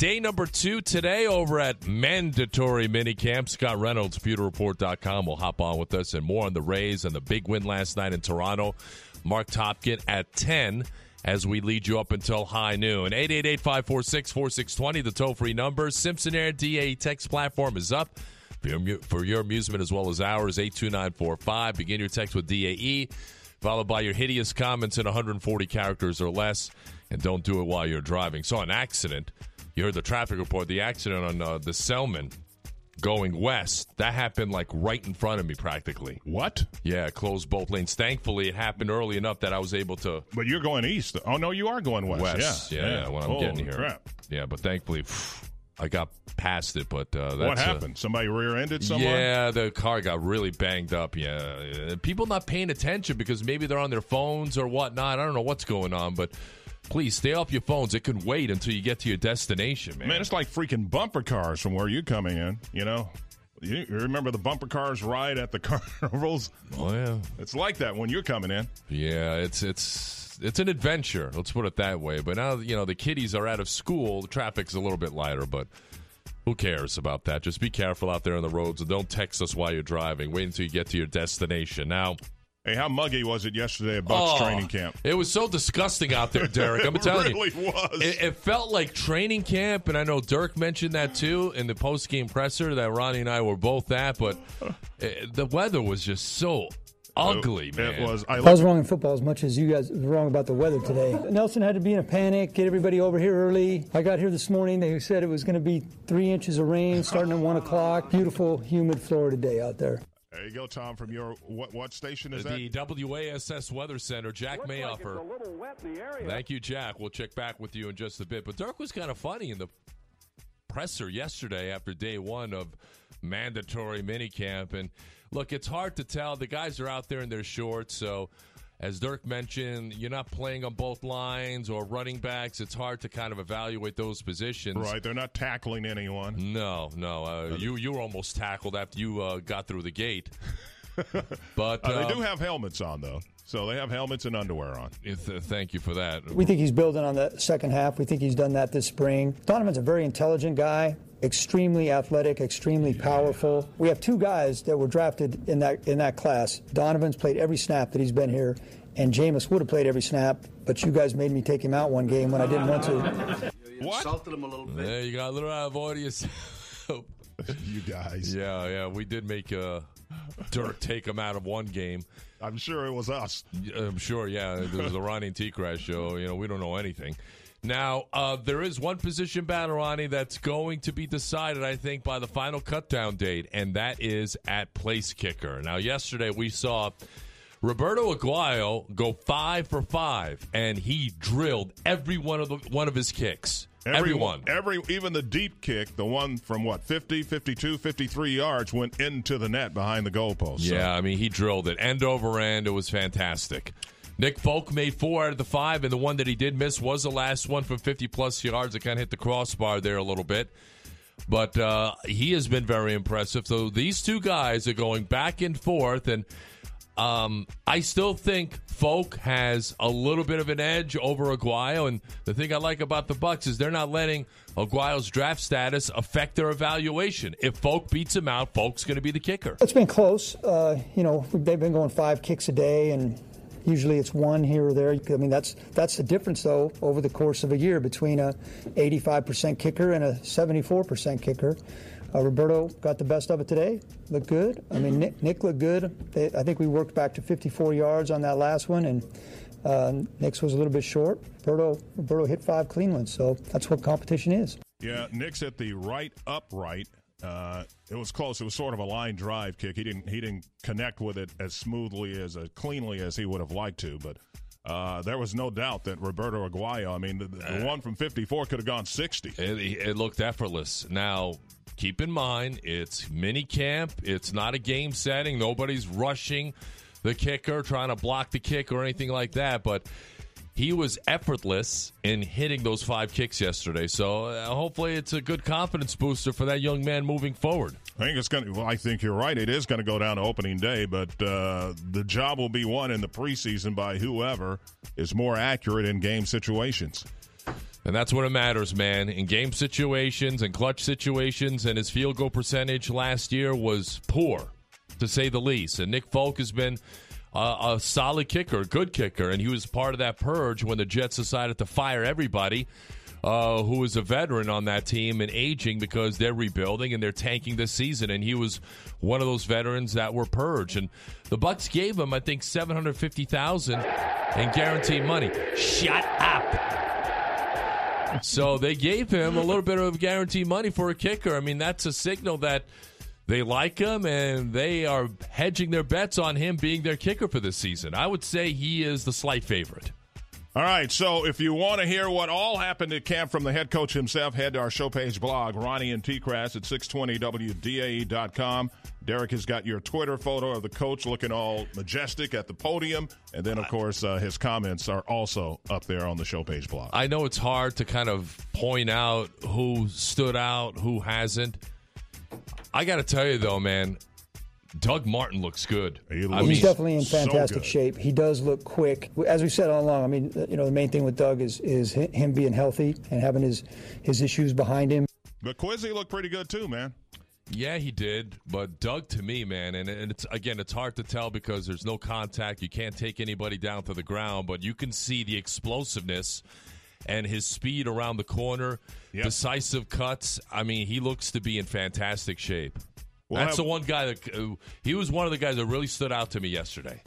day number two today over at mandatory minicamp. Scott Reynolds, pewterreport.com will hop on with us and more on the Rays and the big win last night in Toronto. Mark Topkin at 10 as we lead you up until high noon. 888-546-4620, the toll-free number. Simpson Air DA text platform is up for your, for your amusement as well as ours. 82945. Begin your text with DAE, followed by your hideous comments in 140 characters or less. And don't do it while you're driving. Saw an accident. You heard the traffic report. The accident on uh, the Selmon going west. That happened like right in front of me practically. What? Yeah, closed both lanes. Thankfully, it happened early enough that I was able to. But you're going east. Oh, no, you are going west. West. Yeah. Yeah, yeah, when I'm Holy getting here. Crap. Yeah, but thankfully, I got past it. But uh, that's, What happened? Somebody rear ended someone? Yeah, the car got really banged up. Yeah, people not paying attention because maybe they're on their phones or whatnot. I don't know what's going on, but please stay off your phones. It can wait until you get to your destination, man. Man, it's like freaking bumper cars from where you're coming in, you know? You you remember the bumper cars ride at the carnivals? oh yeah, It's like that when you're coming in. yeah. It's it's it's an adventure. Let's put it that way. But now you know the kiddies are out of school. The traffic's a little bit lighter, but. Who cares about that? Just be careful out there on the roads and don't text us while you're driving. Wait until you get to your destination. Now, Hey, how muggy was it yesterday at Bucs Oh, training camp? It was so disgusting out there, Derek. I'm telling really you. was. It, it felt like training camp, and I know Dirk mentioned that too in the post game presser that Ronnie and I were both at. But uh, the weather was just so ugly, man. It was. I, I was wrong in football as much as you guys were wrong about the weather today. Nelson had to be in a panic, get everybody over here early. I got here this morning. They said it was going to be three inches of rain starting at 1 o'clock. Beautiful, humid Florida day out there. There you go, Tom. From your what? What station is that? the WASS Weather Center, Jack Mayoffer. Thank you, Jack. We'll check back with you in just a bit. But Dirk was kind of funny in the presser yesterday after day one of mandatory minicamp. And look, it's hard to tell. The guys are out there in their shorts, so as Dirk mentioned, you're not playing on both lines or running backs. It's hard to kind of evaluate those positions. Right, they're not tackling anyone. No, no. Uh, you you were almost tackled after you uh, got through the gate. But Uh, they um, do have helmets on though, so they have helmets and underwear on. Th- thank you for that. We think he's building on the second half. We think he's done that this spring. Donovan's a very intelligent guy, extremely athletic, extremely powerful. We have two guys that were drafted in that in that class. Donovan's played every snap that he's been here, and Jameis would have played every snap, but you guys made me take him out one game when I didn't want to. What? Insulted him a little bit. There you got a little out of audience. you guys. yeah, yeah, we did make uh, Dirk take him out of one game. I'm sure it was us. I'm sure, yeah. There was a Ronnie and T Crash show. You know, we don't know anything. Now, uh, there is one position battle, Ronnie, that's going to be decided, I think, by the final cutdown date, and that is at place kicker. Now, yesterday we saw Roberto Aguayo go five for five, and he drilled every one of the, one of his kicks. Everyone. Every even the deep kick, the one from what 50, 52, 53 yards went into the net behind the goalpost. So- Yeah, I mean, he drilled it end over end. It was fantastic. Nick Folk made four out of the five, and the one that he did miss was the last one from 50 plus yards. It kind of hit the crossbar there a little bit. But uh, he has been very impressive. So these two guys are going back and forth, and um, I still think Folk has a little bit of an edge over Aguayo. And the thing I like about the Bucs is they're not letting Aguayo's draft status affect their evaluation. If Folk beats him out, Folk's going to be the kicker. It's been close. Uh, you know, they've been going five kicks a day, and usually it's one here or there. I mean, that's that's the difference though over the course of a year between a 85% kicker and a 74% kicker. Uh, Roberto got the best of it today. Looked good. I mean, Nick, Nick looked good. They, I think we worked back to 54 yards on that last one, and uh, Nick's was a little bit short. Roberto, Roberto hit five clean ones, so that's what competition is. Yeah, Nick's at the right upright. Uh, it was close. It was sort of a line drive kick. He didn't he didn't connect with it as smoothly as uh, cleanly as he would have liked to, but. Uh, there was no doubt that Roberto Aguayo, I mean, the, the one from 54 could have gone 60. It, it looked effortless. Now, keep in mind, it's mini camp. It's not a game setting. Nobody's rushing the kicker, trying to block the kick or anything like that. But he was effortless in hitting those five kicks yesterday. So uh, hopefully, it's a good confidence booster for that young man moving forward. I think it's going to. Well, I think you're right. It is going to go down to opening day, but uh, the job will be won in the preseason by whoever is more accurate in game situations. And that's what it matters, man. In game situations and clutch situations, and his field goal percentage last year was poor, to say the least. And Nick Folk has been a solid kicker, a good kicker, and he was part of that purge when the Jets decided to fire everybody. Uh, was a veteran on that team and aging because they're rebuilding and they're tanking this season. And he was one of those veterans that were purged. And the Bucs gave him, I think, seven hundred fifty thousand in guaranteed money. Shut up. So they gave him a little bit of guaranteed money for a kicker. I mean, that's a signal that they like him and they are hedging their bets on him being their kicker for this season. I would say he is the slight favorite. All right, so if you want to hear what all happened at camp from the head coach himself, head to our show page blog, Ronnie and T-Crass at 620WDAE.com. Derek has got your Twitter photo of the coach looking all majestic at the podium. And then, of course, uh, his comments are also up there on the show page blog. I know it's hard to kind of point out who stood out, who hasn't. I got to tell you though, man, Doug Martin looks good. He looks I mean, he's definitely in fantastic so shape. He does look quick. As we said all along, I mean, you know, the main thing with Doug is is him being healthy and having his his issues behind him. But Quizzy looked pretty good too, man. Yeah, he did. But Doug, to me, man, and, and it's again, it's hard to tell because there's no contact. You can't take anybody down to the ground, but you can see the explosiveness and his speed around the corner, Yep. decisive cuts. I mean, he looks to be in fantastic shape. We'll That's have- the one guy that uh, he was one of the guys that really stood out to me yesterday.